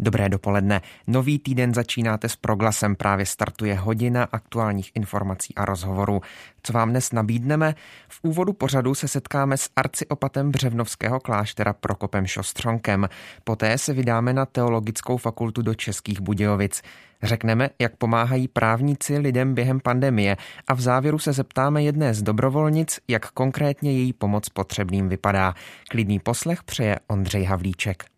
Dobré dopoledne. Nový týden začínáte s proglasem. Právě startuje hodina aktuálních informací a rozhovorů. Co vám dnes nabídneme? V úvodu pořadu se setkáme s arciopatem Břevnovského kláštera Prokopem Šostřonkem. Poté se vydáme na Teologickou fakultu do Českých Budějovic. Řekneme, jak pomáhají právníci lidem během pandemie a v závěru se zeptáme jedné z dobrovolnic, jak konkrétně její pomoc potřebným vypadá. Klidný poslech přeje Ondřej Havlíček.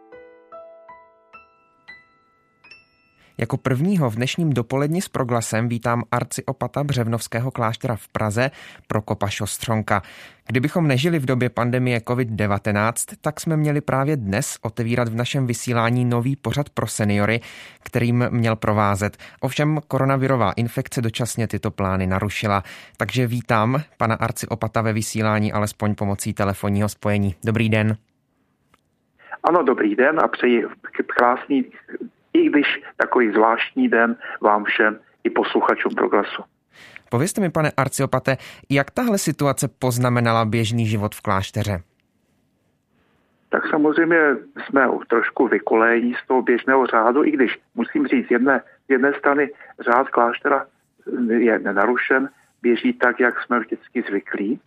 Jako prvního v dnešním dopoledni s proglasem vítám arciopata Břevnovského kláštera v Praze Prokopa Šostřonka. Kdybychom nežili v době pandemie COVID-19, tak jsme měli právě dnes otevírat v našem vysílání nový pořad pro seniory, kterým měl provázet. Ovšem koronavirová infekce dočasně tyto plány narušila. Takže vítám pana arciopata ve vysílání alespoň pomocí telefonního spojení. Dobrý den. Ano, dobrý den a přeji krásný i když takový zvláštní den vám všem i posluchačům proglasu. Povězte mi, pane arciopate, jak tahle situace poznamenala běžný život v klášteře? Tak samozřejmě jsme trošku vykolejení z toho běžného řádu, i když musím říct, jedné, jedné strany řád kláštera je nenarušen, běží tak, jak jsme vždycky zvyklí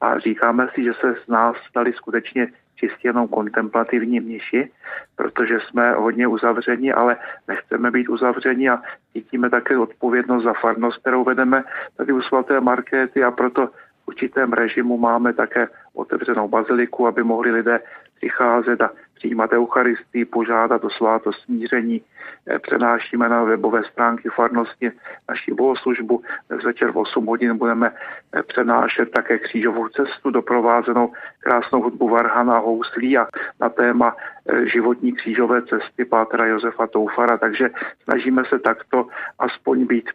a říkáme si, že se z nás stali skutečně čistě jenom kontemplativní mniši, protože jsme hodně uzavření, ale nechceme být uzavření a cítíme také odpovědnost za farnost, kterou vedeme tady u svaté Markéty a proto v určitém režimu máme také otevřenou baziliku, aby mohli lidé přicházet a přijímat Eucharistii, požádat o svátost smíření. Eh, přenášíme na webové stránky farnosti naší bohoslužbu. Dnes večer v 8 hodin budeme eh, přenášet také křížovou cestu doprovázenou krásnou hudbu Varhana Houslí a na téma eh, životní křížové cesty Pátra Josefa Toufara. Takže snažíme se takto aspoň být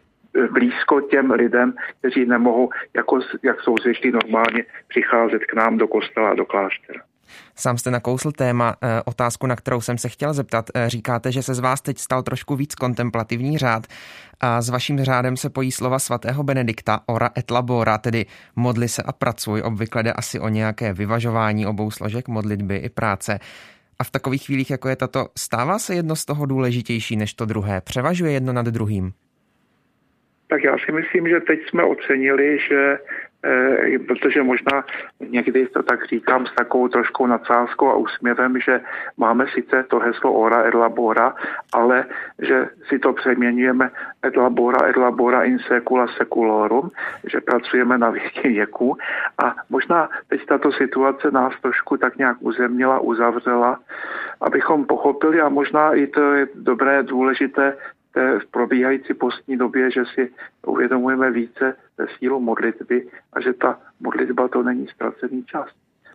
blízko těm lidem, kteří nemohou, jako, jak jsou zvyklí normálně, přicházet k nám do kostela a do kláštera. Sám jste nakousl téma, eh, otázku, na kterou jsem se chtěl zeptat. Eh, říkáte, že se z vás teď stal trošku víc kontemplativní řád a s vaším řádem se pojí slova svatého Benedikta ora et labora, tedy modli se a pracuj. Obvykle jde asi o nějaké vyvažování obou složek modlitby i práce. A v takových chvílích, jako je tato, stává se jedno z toho důležitější než to druhé? Převažuje jedno nad druhým? Tak já si myslím, že teď jsme ocenili, že protože možná někdy to tak říkám s takovou troškou nadsázkou a úsměvem, že máme sice to heslo ora et labora, ale že si to přeměňujeme et labora et labora in secula seculorum, že pracujeme na věky věku. A možná teď tato situace nás trošku tak nějak uzemnila, uzavřela, abychom pochopili a možná i to je dobré, důležité té probíhající postní době, že si uvědomujeme více sílu modlitby a že ta modlitba to není ztracený čas.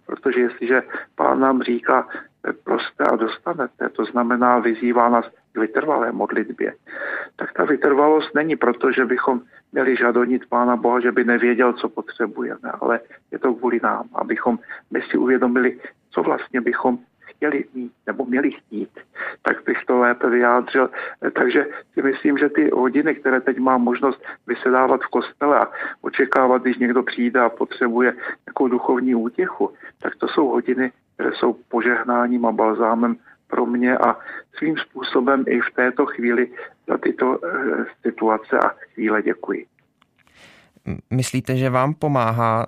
Protože jestliže pán nám říká, prosté a dostanete, to znamená vyzývá nás k vytrvalé modlitbě, tak ta vytrvalost není proto, že bychom měli žadonit Pána Boha, že by nevěděl, co potřebujeme, ale je to kvůli nám, abychom my si uvědomili, co vlastně bychom chtěli mít nebo měli chtít, lépe vyjádřil. Takže si myslím, že ty hodiny, které teď mám možnost vysedávat v kostele a očekávat, když někdo přijde a potřebuje nějakou duchovní útěchu, tak to jsou hodiny, které jsou požehnáním a balzámem pro mě a svým způsobem i v této chvíli za tyto eh, situace a chvíle děkuji. Myslíte, že vám pomáhá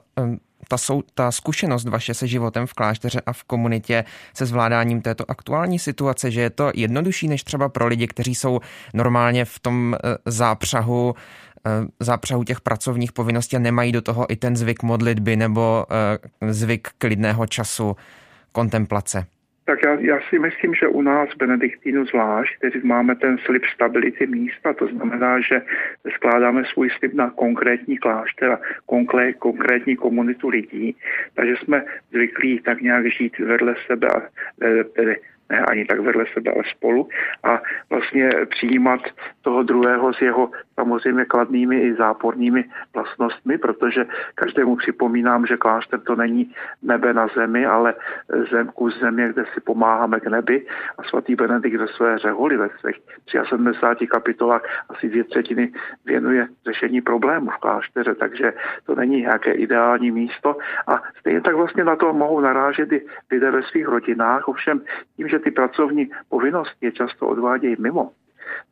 ta, sou, ta zkušenost vaše se životem v klášteře a v komunitě, se zvládáním této aktuální situace, že je to jednodušší než třeba pro lidi, kteří jsou normálně v tom eh, zápřahu eh, zápřahu těch pracovních povinností a nemají do toho i ten zvyk modlitby nebo eh, zvyk klidného času kontemplace? Tak já, já si myslím, že u nás Benediktínu zvlášť, kteří máme ten slib stability místa, to znamená, že skládáme svůj slib na konkrétní klášter a konkré, konkrétní komunitu lidí, takže jsme zvyklí tak nějak žít vedle sebe a e, tedy ne ani tak vedle sebe, ale spolu. A vlastně přijímat toho druhého s jeho samozřejmě kladnými i zápornými vlastnostmi, protože každému připomínám, že klášter to není nebe na zemi, ale zem, kus země, kde si pomáháme k nebi. A svatý Benedikt ve své řeholi ve svých 73 kapitolách asi dvě třetiny věnuje řešení problémů v klášteře, takže to není nějaké ideální místo. A stejně tak vlastně na to mohou narážet i lidé ve svých rodinách, ovšem tím, že ty pracovní povinnosti je často odvádějí mimo,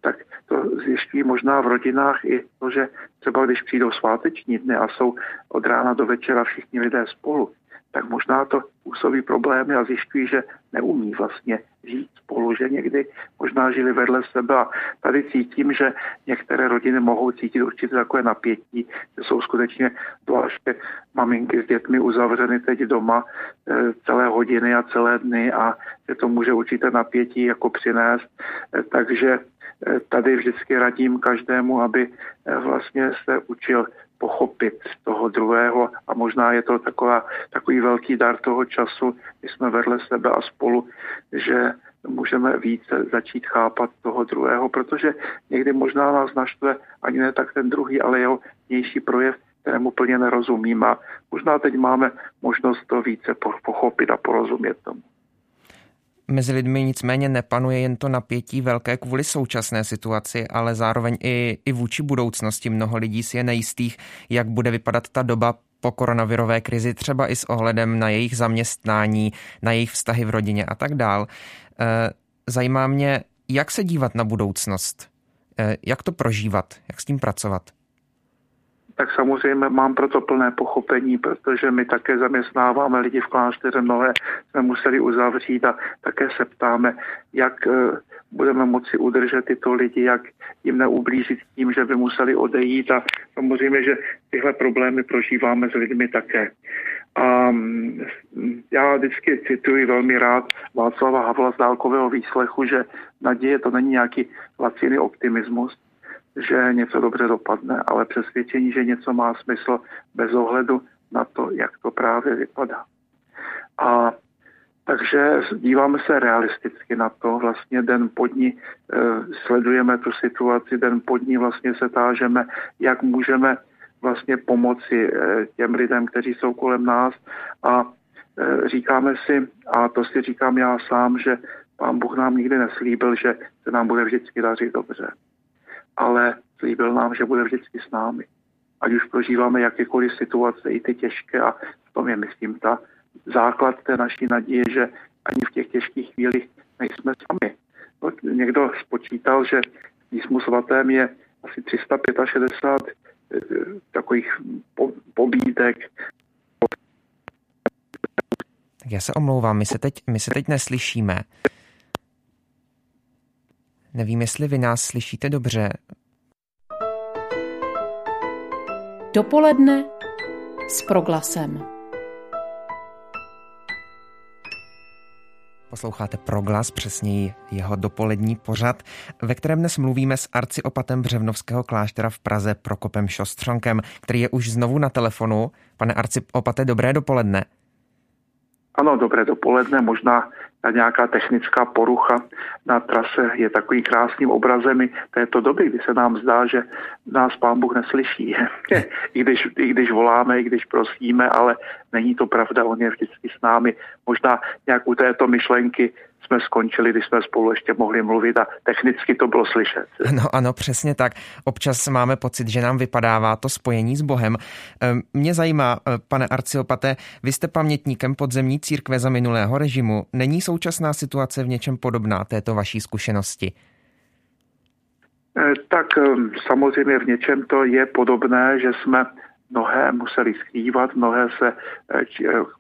tak to zjišťují možná v rodinách i to, že třeba když přijdou sváteční dny a jsou od rána do večera všichni lidé spolu, tak možná to působí problémy a zjišťují, že neumí vlastně žít spolu, že někdy možná žili vedle sebe a tady cítím, že některé rodiny mohou cítit určitě takové napětí, že jsou skutečně zvláště maminky s dětmi uzavřeny teď doma e, celé hodiny a celé dny a že to může určité napětí jako přinést. E, takže e, tady vždycky radím každému, aby vlastně se učil pochopit toho druhého. A možná je to taková, takový velký dar toho času, kdy jsme vedle sebe a spolu, že můžeme více začít chápat toho druhého, protože někdy možná nás naštve ani ne tak ten druhý, ale jeho vnější projev, kterému plně nerozumím. A možná teď máme možnost to více pochopit a porozumět tomu. Mezi lidmi nicméně nepanuje jen to napětí velké kvůli současné situaci, ale zároveň i, i vůči budoucnosti. Mnoho lidí si je nejistých, jak bude vypadat ta doba po koronavirové krizi, třeba i s ohledem na jejich zaměstnání, na jejich vztahy v rodině a tak dál. Eh, zajímá mě, jak se dívat na budoucnost, eh, jak to prožívat, jak s tím pracovat tak samozřejmě mám proto plné pochopení, protože my také zaměstnáváme lidi v klášteře, mnohé jsme museli uzavřít a také se ptáme, jak eh, budeme moci udržet tyto lidi, jak jim neublížit tím, že by museli odejít a samozřejmě, že tyhle problémy prožíváme s lidmi také. A mm, já vždycky cituji velmi rád Václava Havla z dálkového výslechu, že naděje to není nějaký laciný optimismus, že něco dobře dopadne, ale přesvědčení, že něco má smysl bez ohledu na to, jak to právě vypadá. A takže díváme se realisticky na to. Vlastně den po dní e, sledujeme tu situaci, den po dní vlastně se tážeme, jak můžeme vlastně pomoci e, těm lidem, kteří jsou kolem nás a e, říkáme si, a to si říkám já sám, že pán Bůh nám nikdy neslíbil, že se nám bude vždycky dařit dobře ale slíbil nám, že bude vždycky s námi. Ať už prožíváme jakékoliv situace, i ty těžké a v tom je, myslím, ta základ té naší naděje, že ani v těch těžkých chvílích nejsme sami. No, někdo spočítal, že písmu svatém je asi 365 eh, takových po, pobídek. Tak já se omlouvám, my se teď, my se teď neslyšíme. Nevím, jestli vy nás slyšíte dobře. Dopoledne s proglasem. Posloucháte Proglas, přesněji jeho dopolední pořad, ve kterém dnes mluvíme s arciopatem Břevnovského kláštera v Praze Prokopem Šostřonkem, který je už znovu na telefonu. Pane arciopate, dobré dopoledne. Ano, dobré dopoledne. Možná nějaká technická porucha na trase je takovým krásným obrazem této doby, kdy se nám zdá, že nás pán Bůh neslyší. I když, I když voláme, i když prosíme, ale není to pravda, on je vždycky s námi. Možná nějak u této myšlenky jsme skončili, když jsme spolu ještě mohli mluvit a technicky to bylo slyšet. No ano, přesně tak. Občas máme pocit, že nám vypadává to spojení s Bohem. Ehm, mě zajímá, eh, pane arciopate, vy jste pamětníkem podzemní církve za minulého režimu. Není současná situace v něčem podobná této vaší zkušenosti? Eh, tak ehm, samozřejmě v něčem to je podobné, že jsme mnohé museli skrývat, mnohé se eh,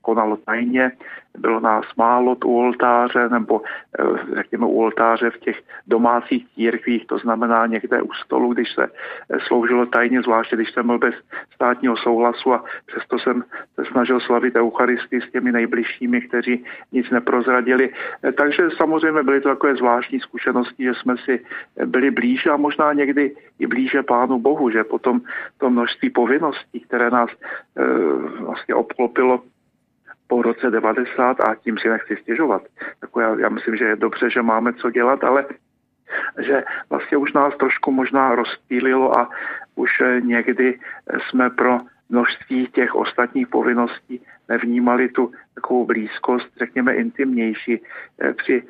konalo tajně, bylo nás málo u oltáře nebo eh, řekněme u oltáře v těch domácích církvích, to znamená někde u stolu, když se eh, sloužilo tajně, zvláště když jsem byl bez státního souhlasu a přesto jsem se snažil slavit Eucharistii s těmi nejbližšími, kteří nic neprozradili. Takže samozřejmě byly to takové zvláštní zkušenosti, že jsme si byli blíže a možná někdy i blíže Pánu Bohu, že potom to množství povinností, které nás vlastně obklopilo, po roce 90 a tím si nechci stěžovat. Jako já, já myslím, že je dobře, že máme co dělat, ale že vlastně už nás trošku možná rozptýlilo a už eh, někdy jsme pro množství těch ostatních povinností nevnímali tu takovou blízkost, řekněme, intimnější eh, při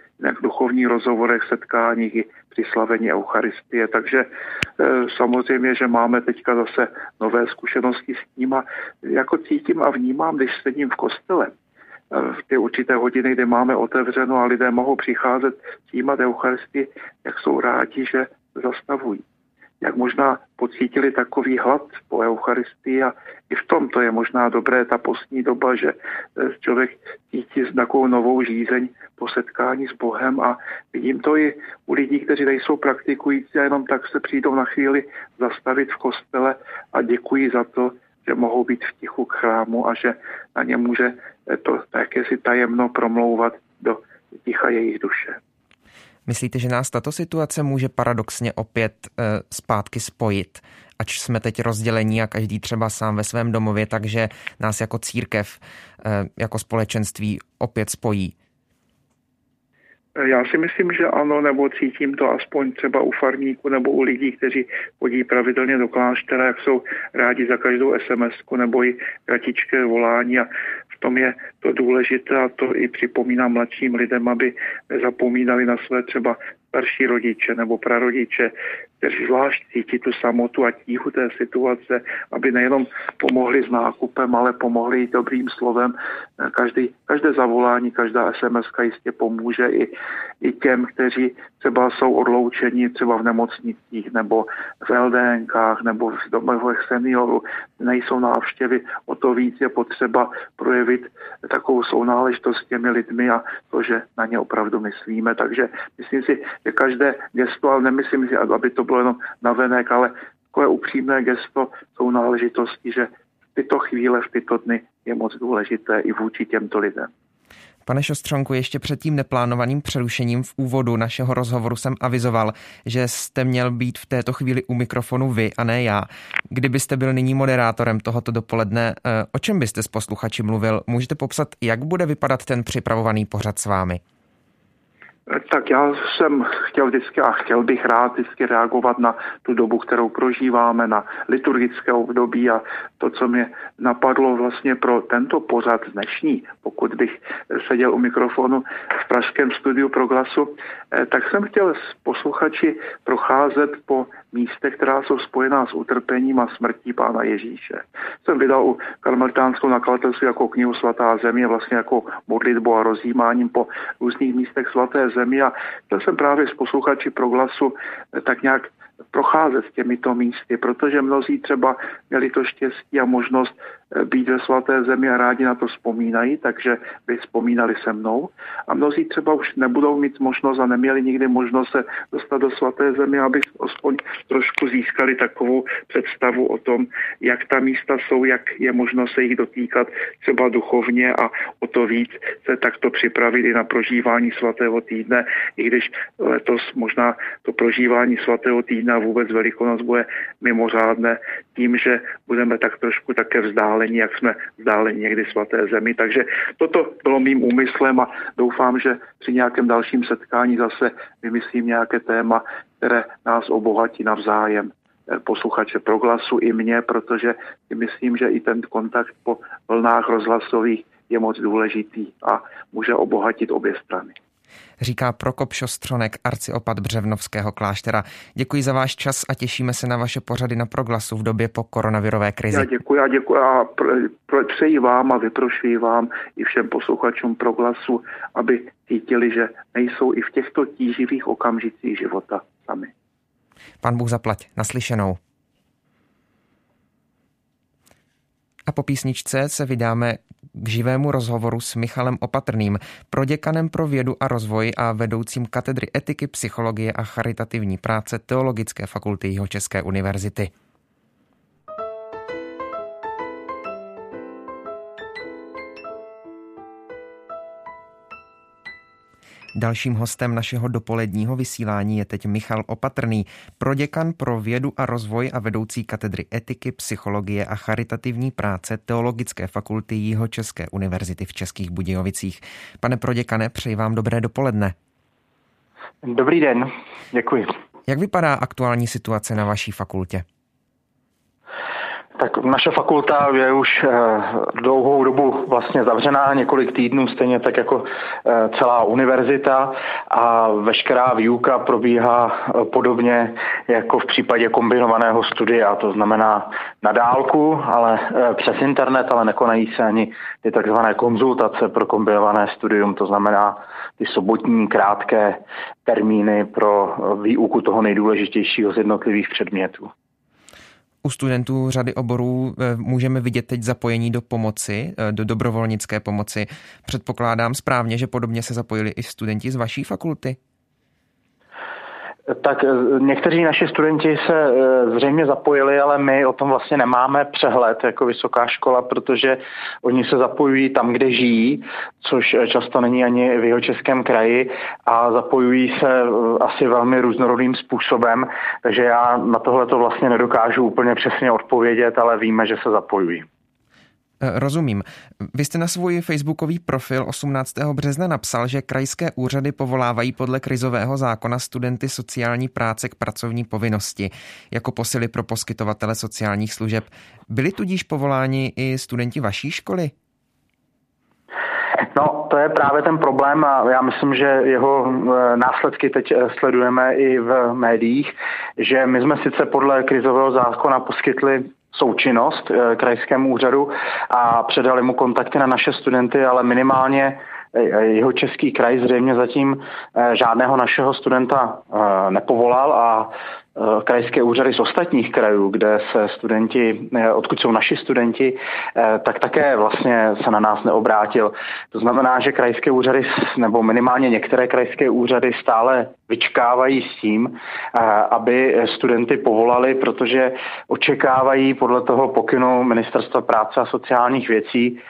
duchovních rozhovorech, setkáních i při slavení Eucharistie. Takže eh, samozřejmě, že máme teďka zase nové zkušenosti s tím a jako cítím a vnímám, když sedím v kostele, eh, v ty určité hodiny, kdy máme otevřeno a lidé mohou přicházet přijímat Eucharistii, jak jsou rádi, že zastavují jak možná pocítili takový hlad po Eucharistii a i v tom to je možná dobré ta postní doba, že eh, člověk cítí s takovou novou žízeň po setkání s Bohem a vidím to i u lidí, kteří nejsou praktikující a jenom tak se přijdou na chvíli zastavit v kostele a děkuji za to, že mohou být v tichu k chrámu a že na ně může eh, to jakési tajemno promlouvat do ticha jejich duše. Myslíte, že nás tato situace může paradoxně opět e, zpátky spojit? Ač jsme teď rozdělení a každý třeba sám ve svém domově, takže nás jako církev, e, jako společenství opět spojí. Já si myslím, že ano, nebo cítím to aspoň třeba u farníků nebo u lidí, kteří chodí pravidelně do kláštera, jak jsou rádi za každou sms nebo i kratičké volání a tom je to důležité a to i připomínám mladším lidem, aby nezapomínali na své třeba starší rodiče nebo prarodiče, kteří zvlášť cítí tu samotu a tíhu té situace, aby nejenom pomohli s nákupem, ale pomohli dobrým slovem. Každý, každé zavolání, každá SMS jistě pomůže i, i těm, kteří třeba jsou odloučeni třeba v nemocnicích nebo v LDNkách nebo v domovech seniorů, nejsou návštěvy, o to víc je potřeba projevit takovou sounáležitost s těmi lidmi a to, že na ně opravdu myslíme. Takže myslím si, že každé gesto, ale nemyslím si, aby to bylo jenom navenek, ale takové upřímné gesto jsou náležitosti, že v tyto chvíle, v tyto dny je moc důležité i vůči těmto lidem. Pane Šostřonku, ještě před tím neplánovaným přerušením v úvodu našeho rozhovoru jsem avizoval, že jste měl být v této chvíli u mikrofonu vy a ne já. Kdybyste byl nyní moderátorem tohoto dopoledne, eh, o čem byste s posluchači mluvil? Můžete popsat, jak bude vypadat ten připravovaný pořad s vámi? Tak já jsem chtěl vždycky a chtěl bych rád vždycky reagovat na tu dobu, kterou prožíváme, na liturgické období a to, co mě napadlo vlastně pro tento pořad dnešní, pokud bych seděl u mikrofonu v pražském studiu Proglasu, eh, tak jsem chtěl s posluchači procházet po místech, která jsou spojená s utrpením a smrtí Pána Ježíše. Jsem vydal u karmelitánskou nakladatelství jako knihu Svatá země, vlastně jako modlitbu a rozjímáním po různých místech svaté zemi a chtěl jsem právě s posluchači proglasu eh, tak nějak procházet s těmito místy, protože mnozí třeba měli to štěstí a možnost být ve svaté zemi a rádi na to vzpomínají, takže by vzpomínali se mnou. A mnozí třeba už nebudou mít možnost a neměli nikdy možnost se dostat do svaté země, aby aspoň trošku získali takovou představu o tom, jak ta místa jsou, jak je možno se jich dotýkat třeba duchovně a o to víc se takto připravit i na prožívání svatého týdne, i když letos možná to prožívání svatého týdne a vůbec Velikonoc bude mimořádné tím, že budeme tak trošku také vzdáleni, jak jsme vzdáleni někdy svaté zemi. Takže toto bylo mým úmyslem a doufám, že při nějakém dalším setkání zase vymyslím nějaké téma, které nás obohatí navzájem eh, posluchače proglasu i mě, protože myslím, že i ten kontakt po vlnách rozhlasových je moc důležitý a může obohatit obě strany říká Prokop Šostřonek, arciopat Břevnovského kláštera. Děkuji za váš čas a těšíme se na vaše pořady na proglasu v době po koronavirové krizi. Já děkuji a děkuji a přeji vám a vyprošuji vám i všem posluchačům proglasu, aby cítili, že nejsou i v těchto tíživých okamžicích života sami. Pan Bůh zaplať. Naslyšenou. A po písničce se vydáme k živému rozhovoru s Michalem Opatrným, proděkanem pro vědu a rozvoj a vedoucím katedry etiky, psychologie a charitativní práce Teologické fakulty Jihočeské univerzity. Dalším hostem našeho dopoledního vysílání je teď Michal Opatrný, proděkan pro vědu a rozvoj a vedoucí katedry etiky, psychologie a charitativní práce Teologické fakulty Jihočeské univerzity v Českých Budějovicích. Pane proděkane, přeji vám dobré dopoledne. Dobrý den, děkuji. Jak vypadá aktuální situace na vaší fakultě? Tak naše fakulta je už eh, dlouhou dobu vlastně zavřená, několik týdnů, stejně tak jako eh, celá univerzita. A veškerá výuka probíhá eh, podobně jako v případě kombinovaného studia, to znamená na dálku, ale přes internet, ale nekonají se ani ty takzvané konzultace pro kombinované studium, to znamená ty sobotní krátké termíny pro výuku toho nejdůležitějšího z jednotlivých předmětů u studentů řady oborů eh, můžeme vidět teď zapojení do pomoci, eh, do dobrovolnické pomoci. Předpokládám správně, že podobně se zapojili i studenti z vaší fakulty. Tak eh, někteří naši studenti se eh, zřejmě zapojili, ale my o tom vlastně nemáme přehled jako vysoká škola, protože oni se zapojují tam, kde žijí, což eh, často není ani v jeho českém kraji a zapojují se asi velmi různorodým způsobem, takže já na tohle to vlastně nedokážu úplně přesně odpovědět, ale víme, že se zapojují. Eh, rozumím. Vy jste na svůj facebookový profil 18. března napsal, že krajské úřady povolávají podle krizového zákona studenty sociální práce k pracovní povinnosti jako posily pro poskytovatele sociálních služeb. Byli tudíž povoláni i studenti vaší školy? No, to je právě ten problém a já myslím, že jeho eh, následky teď eh, sledujeme i v médiích, že my jsme sice podle krizového zákona poskytli součinnost eh, krajskému úřadu a předali mu kontakty na naše studenty, ale minimálně eh, jeho český kraj zřejmě zatím eh, žádného našeho studenta nepovolal a krajské úřady z ostatních krajů, kde se studenti, odkud jsou naši studenti, tak také vlastně se na nás neobrátil. To znamená, že krajské úřady, nebo minimálně některé krajské úřady stále vyčkávají s tím, aby studenty povolali, protože očekávají podle toho pokynu Ministerstva práce a sociálních věcí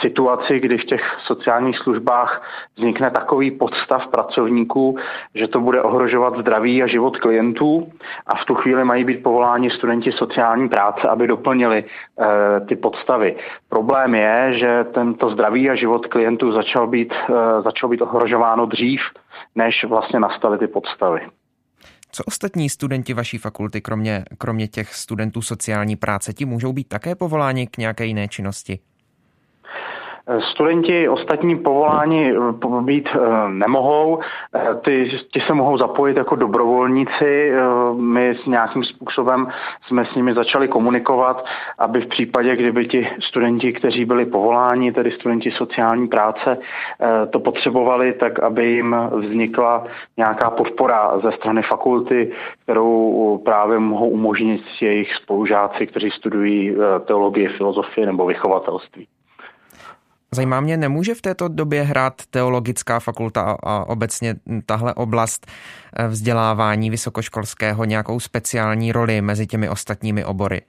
situaci, kdy v těch sociálních službách vznikne takový podstav pracovníků, že to bude ohrožovat zdraví a život klientů a v tu chvíli mají být povoláni studenti sociální práce, aby doplnili e, ty podstavy. Problém je, že tento zdraví a život klientů začal být, začal být ohrožováno dřív, než vlastně nastaly ty podstavy. Co ostatní studenti vaší fakulty, kromě, kromě těch studentů sociální práce, ti můžou být také povoláni k nějaké jiné činnosti? Studenti ostatní povolání eh, být eh, nemohou, eh, ty, ty se mohou zapojit jako dobrovolníci. My s nějakým způsobem jsme s nimi začali komunikovat, aby v případě, kdyby ti studenti, kteří byli povoláni, tedy studenti sociální práce, to potřebovali, tak aby jim vznikla nějaká podpora ze strany fakulty, kterou právě mohou umožnit jejich spolužáci, kteří studují teologii, filozofii nebo vychovatelství. Zajímá mě, nemůže v této době hrát teologická fakulta a obecně tahle oblast eh, vzdělávání vysokoškolského nějakou speciální roli mezi těmi ostatními obory?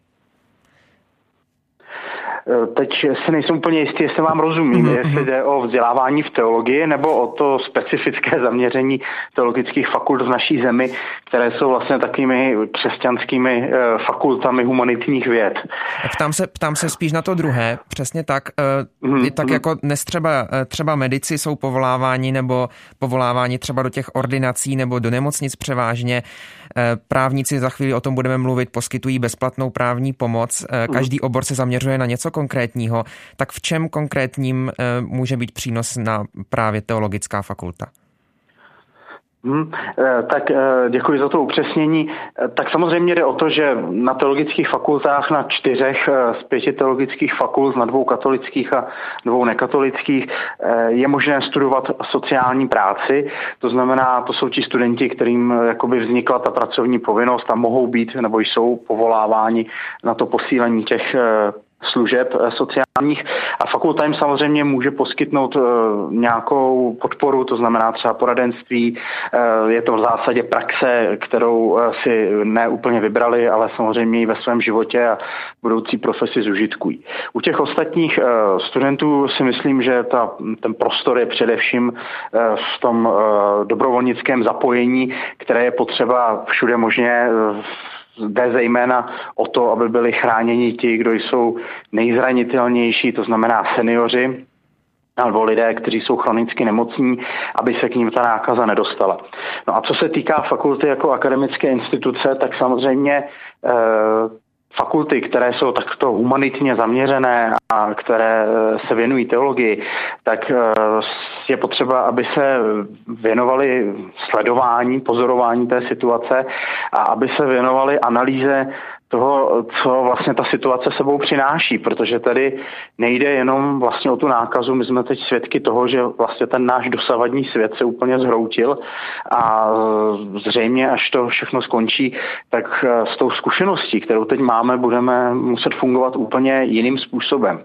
Eh, teď si nejsem úplně jistý, jestli vám rozumím, mm-hmm. jestli jde o vzdělávání v teologii nebo o to specifické zaměření teologických fakult v naší zemi, které jsou vlastně takovými křesťanskými eh, fakultami humanitních věd. Ptám se, ptám se spíš na to druhé, přesně tak. Mm-hmm. Tak jako dnes třeba, třeba medici jsou povoláváni nebo povoláváni třeba do těch ordinací nebo do nemocnic převážně. Právníci, za chvíli o tom budeme mluvit, poskytují bezplatnou právní pomoc. Mhm. Každý obor se zaměřuje na něco konkrétního, tak v čem konkrétním eh, může být přínos na právě teologická fakulta? Hmm, tak eh, děkuji za to upřesnění. Tak samozřejmě jde o to, že na teologických fakultách, na čtyřech z pěti teologických fakult, na dvou katolických a dvou nekatolických, je možné studovat sociální práci. To znamená, to jsou ti studenti, kterým jakoby vznikla ta pracovní povinnost a mohou být nebo jsou povoláváni na to posílení těch služeb eh, sociálních a fakulta jim samozřejmě může poskytnout eh, nějakou podporu, to znamená třeba poradenství. Eh, je to v zásadě praxe, kterou si neúplně vybrali, ale samozřejmě i ve svém životě a budoucí profesi zužitkují. U těch ostatních studentů si myslím, že ta, ten prostor je především v tom dobrovolnickém zapojení, které je potřeba všude možně Jde zejména o to, aby byli chráněni ti, kdo jsou nejzranitelnější, to znamená seniori, nebo lidé, kteří jsou chronicky nemocní, aby se k ním ta nákaza nedostala. No a co se týká fakulty jako akademické instituce, tak samozřejmě eh, fakulty, které jsou takto humanitně zaměřené a které eh, se věnují teologii, tak eh, je potřeba, aby se věnovali sledování, pozorování té situace a aby se věnovali analýze toho, co vlastně ta situace sebou přináší, protože tady nejde jenom vlastně o tu nákazu, my jsme teď svědky toho, že vlastně ten náš dosavadní svět se úplně zhroutil a zřejmě, až to všechno skončí, tak s tou zkušeností, kterou teď máme, budeme muset fungovat úplně jiným způsobem.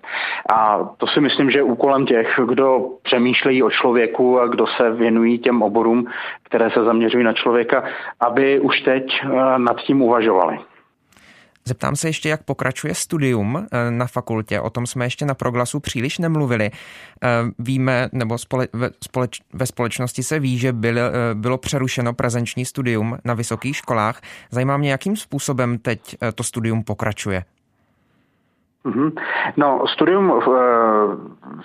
A to si myslím, že je úkolem těch, kdo přemýšlejí o člověku a kdo se věnují těm oborům, které se zaměřují na člověka, aby už teď nad tím uvažovali. Zeptám se ještě, jak pokračuje studium eh, na fakultě. O tom jsme ještě na proglasu příliš nemluvili. Eh, víme, nebo spole, ve, společ, ve společnosti se ví, že byl, eh, bylo přerušeno prezenční studium na vysokých školách. Zajímá mě, jakým způsobem teď to studium pokračuje. Mm-hmm. No, studium uh,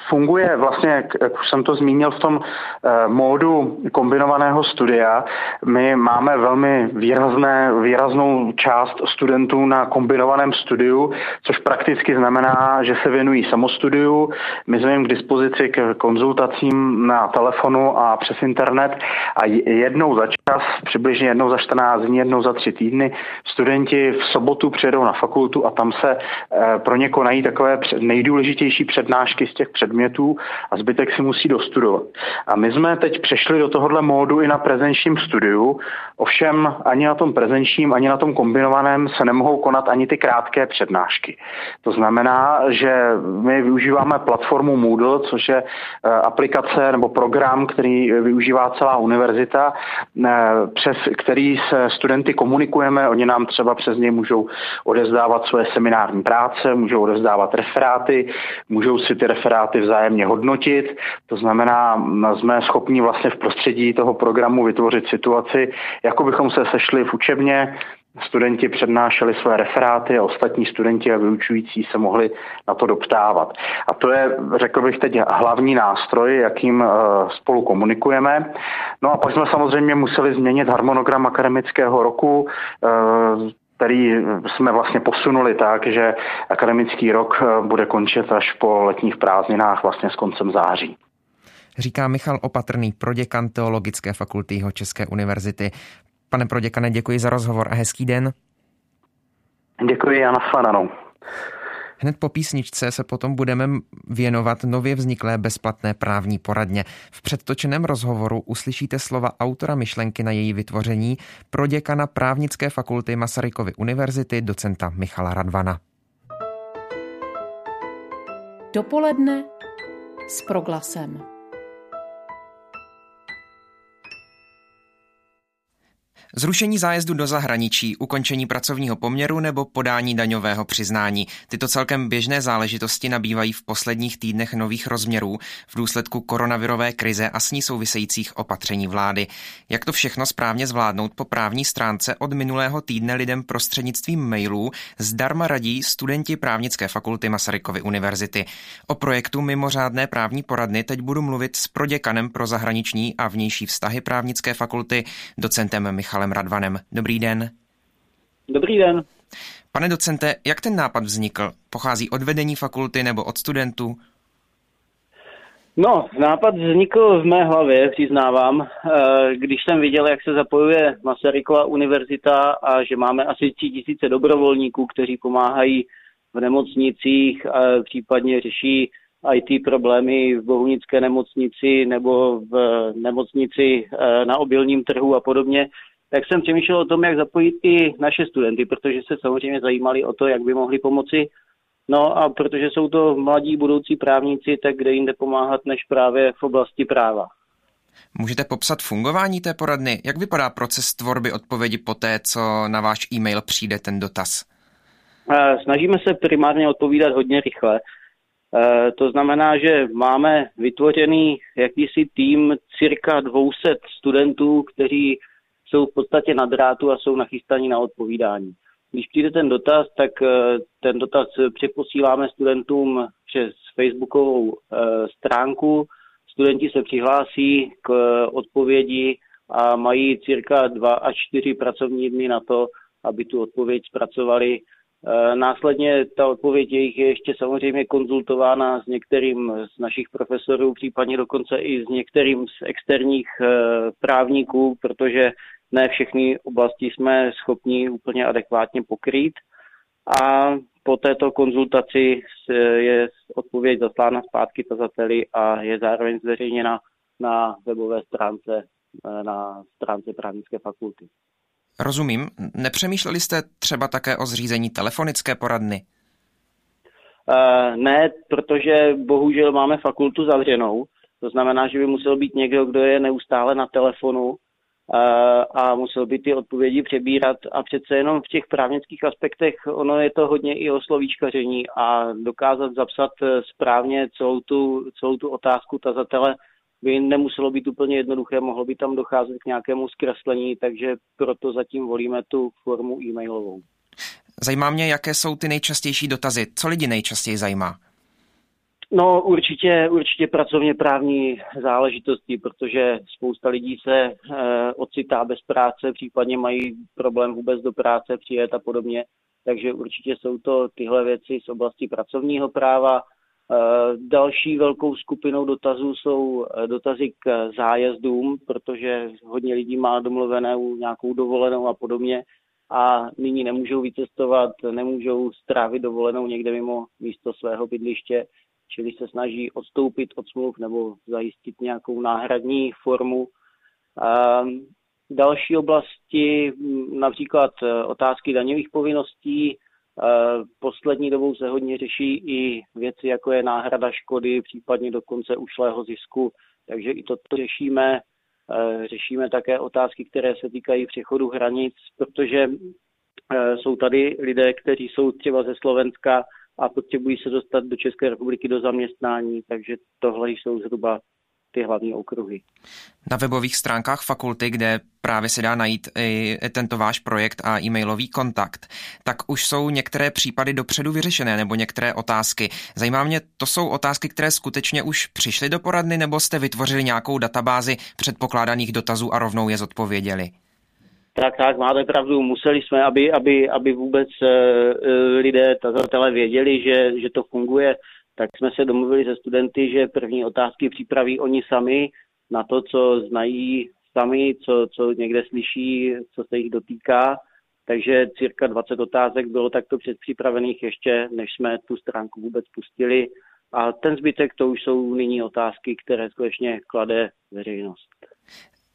funguje vlastně, jak už jsem to zmínil, v tom uh, módu kombinovaného studia. My máme velmi výrazné, výraznou část studentů na kombinovaném studiu, což prakticky znamená, že se věnují samostudiu. My jsme jim k dispozici k konzultacím na telefonu a přes internet a jednou za čas, přibližně jednou za 14 dní, jednou za tři týdny, studenti v sobotu přijedou na fakultu a tam se uh, pro ně vlastně konají takové nejdůležitější přednášky z těch předmětů a zbytek si musí dostudovat. A my jsme teď přešli do tohohle módu i na prezenčním studiu, ovšem ani na tom prezenčním, ani na tom kombinovaném se nemohou konat ani ty krátké přednášky. To znamená, že my využíváme platformu Moodle, což je eh, aplikace nebo program, který využívá celá univerzita, eh, přes který se studenty komunikujeme, oni nám třeba přes něj můžou odezdávat své seminární práce, můžou můžou rozdávat referáty, můžou si ty referáty vzájemně hodnotit. To znamená, jsme schopni vlastně v prostředí toho programu vytvořit situaci, jako bychom se sešli v učebně, studenti přednášeli své referáty a ostatní studenti a vyučující se mohli na to doptávat. A to je, řekl bych teď, hlavní nástroj, jakým eh, spolu komunikujeme. No a pak jsme samozřejmě museli změnit harmonogram akademického roku. Který jsme vlastně posunuli tak, že akademický rok eh, bude končit až po letních prázdninách vlastně s koncem září. Říká Michal Opatrný, proděkan Teologické fakulty jeho České univerzity. Pane proděkane, děkuji za rozhovor a hezký den. Děkuji a nashledanou. Hned po písničce se potom budeme věnovat nově vzniklé bezplatné právní poradně. V předtočeném rozhovoru uslyšíte slova autora myšlenky na její vytvoření pro děkana právnické fakulty Masarykovy univerzity docenta Michala Radvana. Dopoledne s proglasem. Zrušení zájezdu do zahraničí, ukončení pracovního poměru nebo podání daňového přiznání. Tyto celkem běžné záležitosti nabývají v posledních týdnech nových rozměrů v důsledku koronavirové krize a s ní souvisejících opatření vlády. Jak to všechno správně zvládnout po právní stránce od minulého týdne lidem prostřednictvím mailů zdarma radí studenti právnické fakulty Masarykovy univerzity. O projektu mimořádné právní poradny teď budu mluvit s proděkanem pro zahraniční a vnější vztahy právnické fakulty, docentem Michalem Michalem Radvanem. Dobrý den. Dobrý den. Pane docente, jak ten nápad vznikl? Pochází od vedení fakulty nebo od studentů? No, nápad vznikl v mé hlavě, přiznávám, eh, když jsem viděl, jak se zapojuje Masarykova univerzita a že máme asi tři tisíce dobrovolníků, kteří pomáhají v nemocnicích, a případně řeší IT problémy v Bohunické nemocnici nebo v nemocnici eh, na obilním trhu a podobně, tak jsem přemýšlel o tom, jak zapojit i naše studenty, protože se samozřejmě zajímali o to, jak by mohli pomoci. No a protože jsou to mladí budoucí právníci, tak kde jinde pomáhat než právě v oblasti práva. Můžete popsat fungování té poradny? Jak vypadá proces tvorby odpovědi po té, co na váš e-mail přijde ten dotaz? Snažíme se primárně odpovídat hodně rychle. To znamená, že máme vytvořený jakýsi tým cirka 200 studentů, kteří jsou v podstatě na drátu a jsou nachystaní na odpovídání. Když přijde ten dotaz, tak ten dotaz přeposíláme studentům přes facebookovou stránku, Studenti se přihlásí k eh, odpovědi a mají cirka dva až čtyři pracovní dny na to, aby tu odpověď zpracovali. Eh, následně ta odpověď jejich je ještě samozřejmě konzultována s některým z našich profesorů, případně dokonce i s některým z externích eh, právníků, protože ne všechny oblasti jsme schopni úplně adekvátně pokrýt. A po této konzultaci je odpověď zaslána zpátky tazateli a je zároveň zveřejněna na webové stránce na stránce právnické fakulty. Rozumím. Nepřemýšleli jste třeba také o zřízení telefonické poradny? Uh, ne, protože bohužel máme fakultu zavřenou. To znamená, že by musel být někdo, kdo je neustále na telefonu a musel by ty odpovědi přebírat a přece jenom v těch právnických aspektech ono je to hodně i o slovíčkaření a dokázat zapsat eh, správně celou tu, celou tu otázku tazatele by nemuselo být úplně jednoduché, mohlo by tam docházet k nějakému zkreslení, takže proto zatím volíme tu formu e-mailovou. Zajímá mě, jaké jsou ty nejčastější dotazy. Co lidi nejčastěji zajímá? No určitě, určitě pracovně právní záležitosti, protože spousta lidí se e, ocitá bez práce, případně mají problém vůbec do práce přijet a podobně. Takže určitě jsou to tyhle věci z oblasti pracovního práva. E, další velkou skupinou dotazů jsou eh, dotazy k zájezdům, protože hodně lidí má domluvenou nějakou dovolenou a podobně a nyní nemůžou vycestovat, nemůžou strávit dovolenou někde mimo místo svého bydliště čili se snaží odstoupit od smluv nebo zajistit nějakou náhradní formu. Další oblasti, například e, otázky daňových povinností, poslední dobou se hodně řeší i věci, jako je náhrada škody, případně dokonce ušlého zisku, takže i toto řešíme. E, řešíme také otázky, které se týkají přechodu hranic, protože jsou tady lidé, kteří jsou třeba ze Slovenska a potřebují se dostat do České republiky do zaměstnání, takže tohle jsou zhruba ty hlavní okruhy. Na webových stránkách fakulty, kde právě se dá najít i tento váš projekt a e-mailový kontakt, tak už jsou některé případy dopředu vyřešené nebo některé otázky. Zajímá mě, to jsou otázky, které skutečně už přišly do poradny nebo jste vytvořili nějakou databázi předpokládaných dotazů a rovnou je zodpověděli? Tak, tak, máte pravdu. Museli jsme, aby, aby, aby vůbec uh, lidé, tazatelé věděli, že, že to funguje, tak jsme se domluvili se studenty, že první otázky připraví oni sami na to, co znají sami, co, co někde slyší, co se jich dotýká. Takže cirka 20 otázek bylo takto předpřipravených ještě, než jsme tu stránku vůbec pustili. A ten zbytek to už jsou nyní otázky, které skutečně klade veřejnost.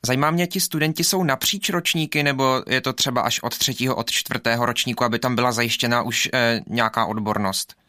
Zajímá mě, ti studenti jsou napříč ročníky, nebo je to třeba až od třetího, od čtvrtého ročníku, aby tam byla zajištěna už e, nějaká odbornost?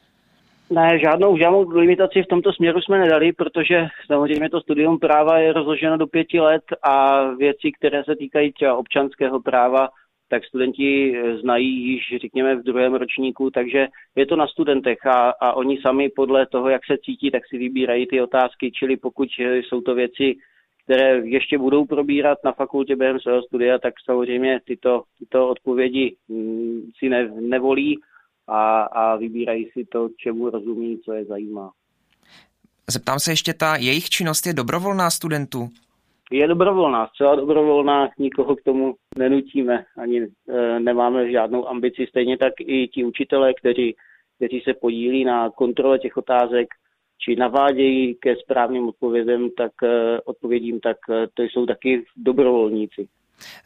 Ne, žádnou, žádnou limitaci v tomto směru jsme nedali, protože samozřejmě to studium práva je rozloženo do pěti let a věci, které se týkají třeba občanského práva, tak studenti znají již, řekněme, v druhém ročníku, takže je to na studentech a, a oni sami podle toho, jak se cítí, tak si vybírají ty otázky, čili pokud jsou to věci, které ještě budou probírat na fakultě během svého studia, tak samozřejmě tyto, tyto odpovědi mm, si ne, nevolí a, a vybírají si to, čemu rozumí, co je zajímá. Zeptám se ještě, ta jejich činnost je dobrovolná studentů? Je dobrovolná, zcela dobrovolná, nikoho k tomu nenutíme, ani e, nemáme žádnou ambici. Stejně tak i ti učitelé, kteří, kteří se podílí na kontrole těch otázek, či navádějí ke správným odpovědem, tak, eh, odpovědím, tak eh, to jsou taky dobrovolníci.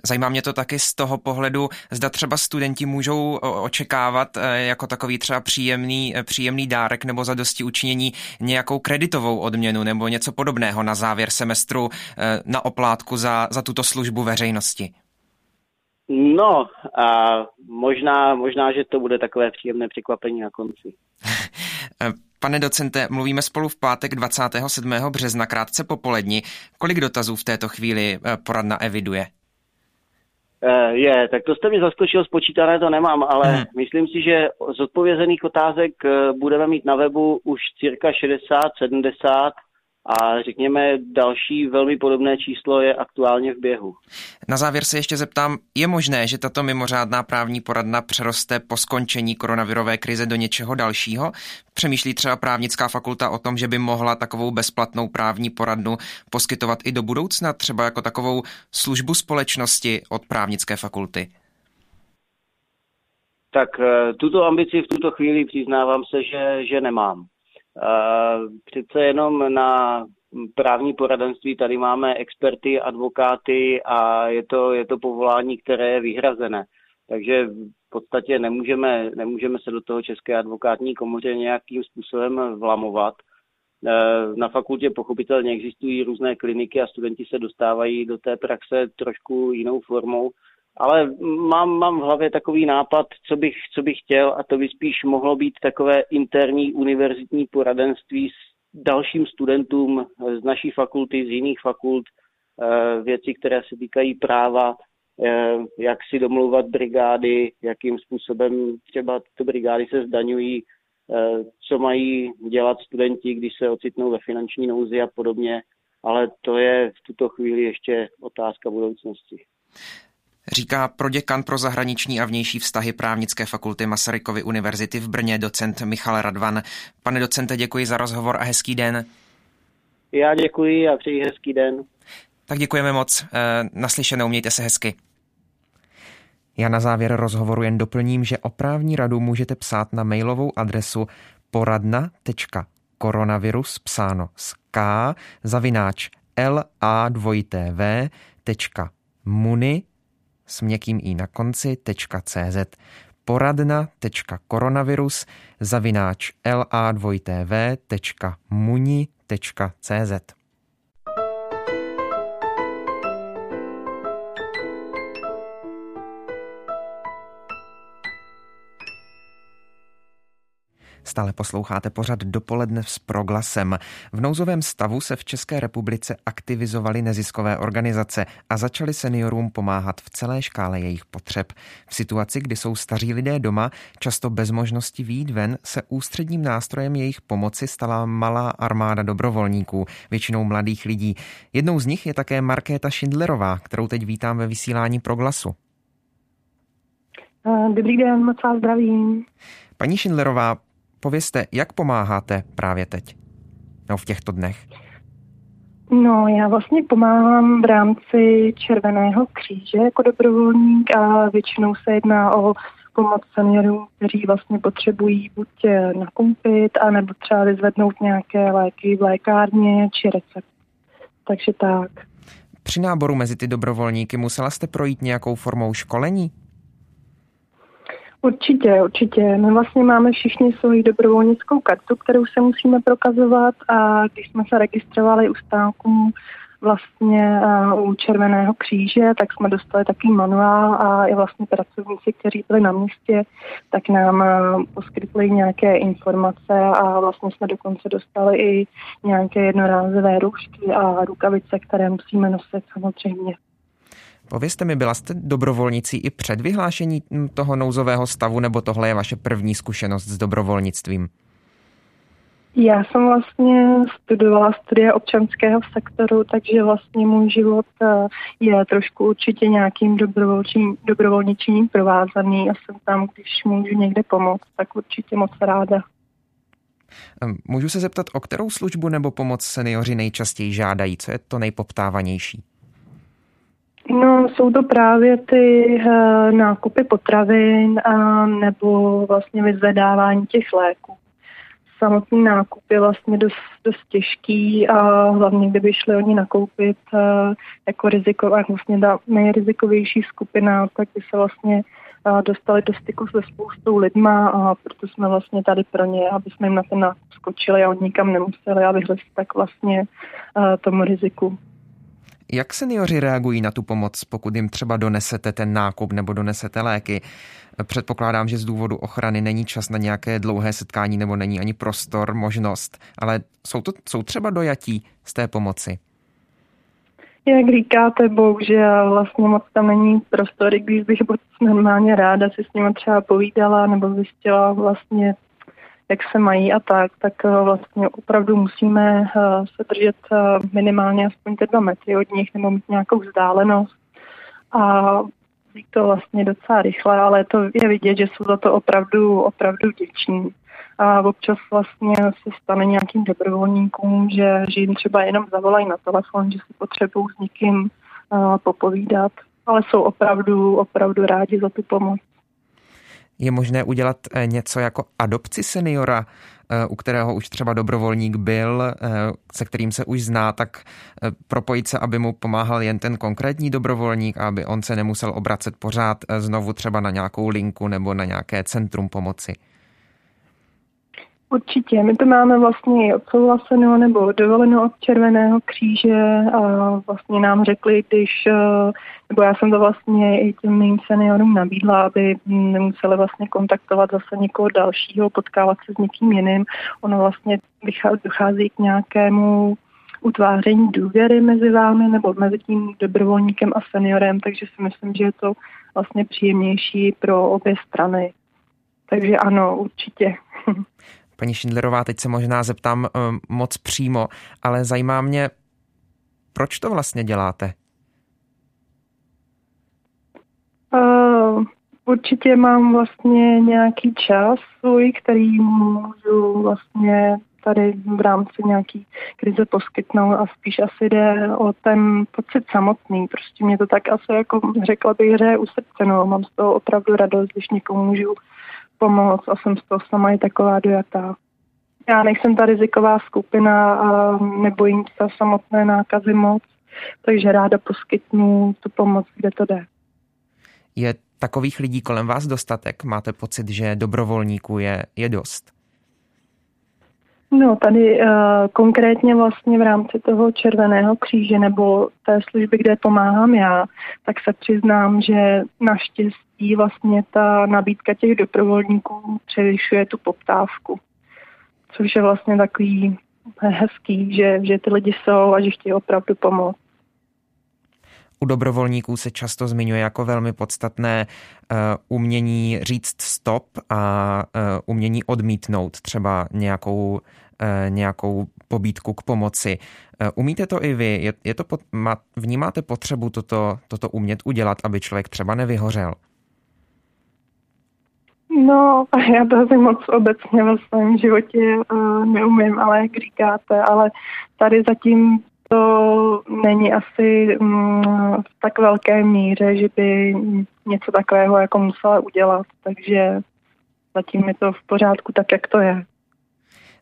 Zajímá mě to taky z toho pohledu, zda třeba studenti můžou očekávat eh, jako takový třeba příjemný, příjemný dárek nebo za dosti učinění nějakou kreditovou odměnu nebo něco podobného na závěr semestru na oplátku za, za tuto službu veřejnosti. No, a možná, možná, že to bude takové příjemné překvapení na konci. Pane docente, mluvíme spolu v pátek 27. března krátce popoledni. Kolik dotazů v této chvíli poradna eviduje? Je, tak to jste mi zaskočil, spočítané to nemám, ale hmm. myslím si, že z odpovězených otázek budeme mít na webu už cirka 60-70 a řekněme další velmi podobné číslo je aktuálně v běhu. Na závěr se ještě zeptám, je možné, že tato mimořádná právní poradna přeroste po skončení koronavirové krize do něčeho dalšího? Přemýšlí třeba právnická fakulta o tom, že by mohla takovou bezplatnou právní poradnu poskytovat i do budoucna, třeba jako takovou službu společnosti od právnické fakulty? Tak eh, tuto ambici v tuto chvíli přiznávám se, že, že nemám. Přece jenom na právní poradenství tady máme experty, advokáty a je to, je to povolání, které je vyhrazené. Takže v podstatě nemůžeme, nemůžeme se do toho České advokátní komoře nějakým způsobem vlamovat. E, na fakultě pochopitelně existují různé kliniky a studenti se dostávají do té praxe trošku jinou formou, ale mám, mám v hlavě takový nápad, co bych, co bych chtěl a to by spíš mohlo být takové interní univerzitní poradenství s dalším studentům z naší fakulty, z jiných fakult, eh, věci, které se týkají práva, eh, jak si domlouvat brigády, jakým způsobem třeba ty brigády se zdaňují, eh, co mají dělat studenti, když se ocitnou ve finanční nouzi a podobně, ale to je v tuto chvíli ještě otázka budoucnosti říká proděkan pro zahraniční a vnější vztahy právnické fakulty Masarykovy univerzity v Brně docent Michal Radvan. Pane docente, děkuji za rozhovor a hezký den. Já děkuji a přeji hezký den. Tak děkujeme moc. Eh, naslyšenou, mějte se hezky. Já na závěr rozhovoru jen doplním, že o právní radu můžete psát na mailovou adresu poradna.koronavirus psáno s k zavináč la2tv.muni s měkkým i na konci .cz poradna.koronavirus zavináč la2tv.muni.cz Stále posloucháte pořad dopoledne s proglasem. V nouzovém stavu se v České republice aktivizovaly neziskové organizace a začaly seniorům pomáhat v celé škále jejich potřeb. V situaci, kdy jsou staří lidé doma, často bez možnosti výjít ven, se ústředním nástrojem jejich pomoci stala malá armáda dobrovolníků, většinou mladých lidí. Jednou z nich je také Markéta Schindlerová, kterou teď vítám ve vysílání proglasu. Dobrý den, moc vás zdravím. Paní Schindlerová, Povězte, jak pomáháte právě teď? No v těchto dnech. No, já vlastně pomáhám v rámci Červeného kříže jako dobrovolník a většinou se jedná o pomoc seniorům, kteří vlastně potřebují buď nakoupit, anebo třeba vyzvednout nějaké léky v lékárně či recept. Takže tak. Při náboru mezi ty dobrovolníky musela jste projít nějakou formou školení? Určitě, určitě. My vlastně máme všichni svoji dobrovolnickou kartu, kterou se musíme prokazovat a když jsme se registrovali u stánku vlastně u Červeného kříže, tak jsme dostali takový manuál a i vlastně pracovníci, kteří byli na místě, tak nám poskytli nějaké informace a vlastně jsme dokonce dostali i nějaké jednorázové roušky a rukavice, které musíme nosit samozřejmě. Povězte mi, byla jste dobrovolnicí i před vyhlášení toho nouzového stavu, nebo tohle je vaše první zkušenost s dobrovolnictvím? Já jsem vlastně studovala studia občanského sektoru, takže vlastně můj život eh, je trošku určitě nějakým dobrovolničením provázaný a jsem tam, když můžu někde pomoct, tak určitě moc ráda. Můžu se zeptat, o kterou službu nebo pomoc seniori nejčastěji žádají? Co je to nejpoptávanější? No, jsou to právě ty uh, nákupy potravin uh, nebo vlastně vyzvedávání těch léků. Samotný nákup je vlastně dost, dost těžký a hlavně kdyby šli oni nakoupit uh, jako riziková, vlastně ta nejrizikovější skupina, tak by se vlastně uh, dostali do styku se spoustou lidma a proto jsme vlastně tady pro ně, aby jsme jim na ten nákup skočili a oni nikam nemuseli a vyhli tak vlastně uh, tomu riziku. Jak seniori reagují na tu pomoc, pokud jim třeba donesete ten nákup nebo donesete léky? Předpokládám, že z důvodu ochrany není čas na nějaké dlouhé setkání nebo není ani prostor, možnost, ale jsou, to, jsou třeba dojatí z té pomoci? Jak říkáte, bohužel vlastně moc tam není prostory, když bych normálně ráda si s nimi třeba povídala nebo zjistila vlastně, jak se mají a tak, tak eh, vlastně opravdu musíme eh, se držet eh, minimálně aspoň ty dva metry od nich nebo mít nějakou vzdálenost. A jít to vlastně docela rychle, ale to je vidět, že jsou za to opravdu, opravdu vděční. A občas vlastně se stane nějakým dobrovolníkům, že, že jim třeba jenom zavolají na telefon, že si potřebují s někým popovídat, ale jsou opravdu, opravdu rádi za tu pomoc. Je možné udělat eh, něco jako adopci seniora, eh, u kterého už třeba dobrovolník byl, eh, se kterým se už zná, tak propojit se, aby mu pomáhal jen ten konkrétní dobrovolník aby on se nemusel obracet pořád znovu třeba na nějakou linku nebo na nějaké centrum pomoci. Určitě. My to máme vlastně odsouhlaseno nebo dovoleno od Červeného kříže a vlastně nám řekli, když, eh, nebo já jsem to vlastně i těm mým seniorům nabídla, aby nemuseli vlastně kontaktovat zase někoho dalšího, potkávat se s někým jiným. Ono vlastně dochází k nějakému utváření důvěry mezi vámi nebo mezi tím dobrovolníkem a seniorem, takže si myslím, že je to vlastně příjemnější pro obě strany. Takže ano, určitě. Paní Šindlerová, teď se možná zeptám uh, moc přímo, ale zajímá mě, proč to vlastně děláte? Uh, určitě mám vlastně nějaký čas svůj, který můžu vlastně tady v rámci nějaký krize poskytnout a spíš asi jde o ten pocit samotný. Prostě mě to tak asi jako řekla bych, že je u srdce, no. Mám z toho opravdu radost, když někomu můžu pomoct a jsem z toho sama i taková dojatá. Já nejsem ta riziková skupina a nebojím se samotné nákazy moc, takže ráda poskytnu tu pomoc, kde to jde. Je takových lidí kolem vás dostatek? Máte pocit, že dobrovolníků je, je dost? No, tady uh, konkrétně vlastně v rámci toho Červeného kříže nebo té služby, kde pomáhám já, tak se přiznám, že naštěstí vlastně ta nabídka těch dobrovolníků převyšuje tu poptávku. Což je vlastně takový hezký, že, že ty lidi jsou a že chtějí opravdu pomoct. U dobrovolníků se často zmiňuje jako velmi podstatné uh, umění říct stop a uh, umění odmítnout třeba nějakou, uh, nějakou pobídku k pomoci. Uh, umíte to i vy? Je, je to pod, má, vnímáte potřebu toto, toto umět udělat, aby člověk třeba nevyhořel? No, já to asi moc obecně ve svém životě uh, neumím, ale jak říkáte, ale tady zatím to není asi mm, v tak velké míře, že by něco takového jako musela udělat, takže zatím je to v pořádku tak, jak to je.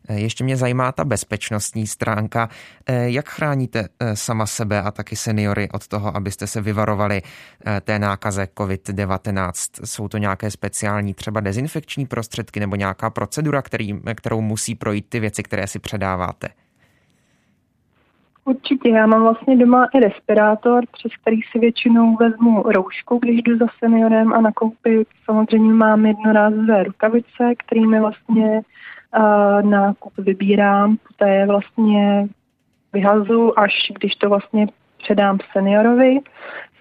Eh, ještě mě zajímá ta bezpečnostní stránka. Eh, jak chráníte eh, sama sebe a taky seniory od toho, abyste se vyvarovali té nákaze COVID-19? Jsou to nějaké speciální třeba dezinfekční prostředky nebo nějaká procedura, který, kterou musí projít ty věci, které si předáváte? Určitě, já mám vlastně doma i respirátor, přes který si většinou vezmu roušku, když jdu za seniorem a nakoupit. Samozřejmě mám jednorázové rukavice, kterými vlastně uh, nákup vybírám, poté vlastně vyhazu, až když to vlastně předám seniorovi.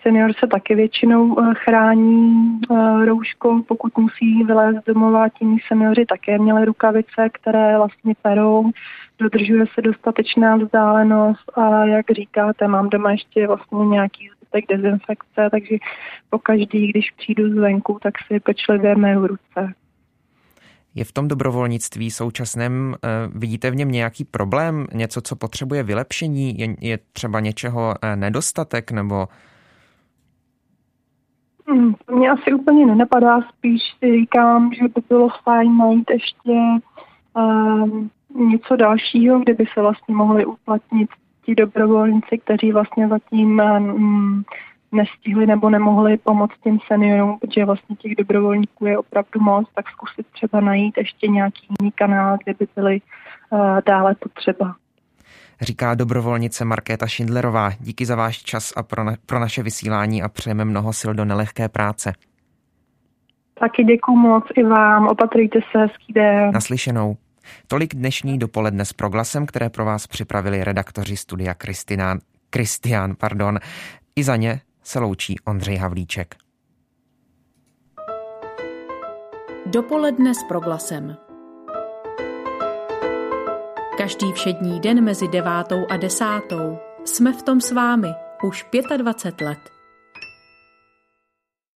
Senior se taky většinou uh, chrání uh, rouškou, pokud musí vylézt domova, tím seniori také měli rukavice, které vlastně perou dodržuje se dostatečná vzdálenost a jak říkáte, mám doma ještě vlastně nějaký zbytek dezinfekce, takže po každý, když přijdu zvenku, tak si pečlivě meju ruce. Je v tom dobrovolnictví současném, eh, vidíte v něm nějaký problém, něco, co potřebuje vylepšení, je, je třeba něčeho eh, nedostatek nebo... Hmm, mě asi úplně nenapadá, spíš si říkám, že by bylo fajn najít ještě um, něco dalšího, kde by se vlastně mohli uplatnit ti dobrovolníci, kteří vlastně zatím mm, nestihli nebo nemohli pomoct těm seniorům, protože vlastně těch dobrovolníků je opravdu moc, tak zkusit třeba najít ještě nějaký jiný kanál, kde by byly uh, dále potřeba. říká dobrovolnice Markéta Šindlerová. Díky za váš čas a pro, na, pro naše vysílání a přejeme mnoho sil do nelehké práce. Taky děkuji moc i vám, opatrujte se, hezký den. Naslyšenou. Tolik dnešní dopoledne s proglasem, které pro vás připravili redaktoři studia Kristinán, Kristián. Pardon. I za ně se loučí Ondřej Havlíček. Dopoledne s proglasem. Každý všední den mezi devátou a desátou jsme v tom s vámi už 25 let.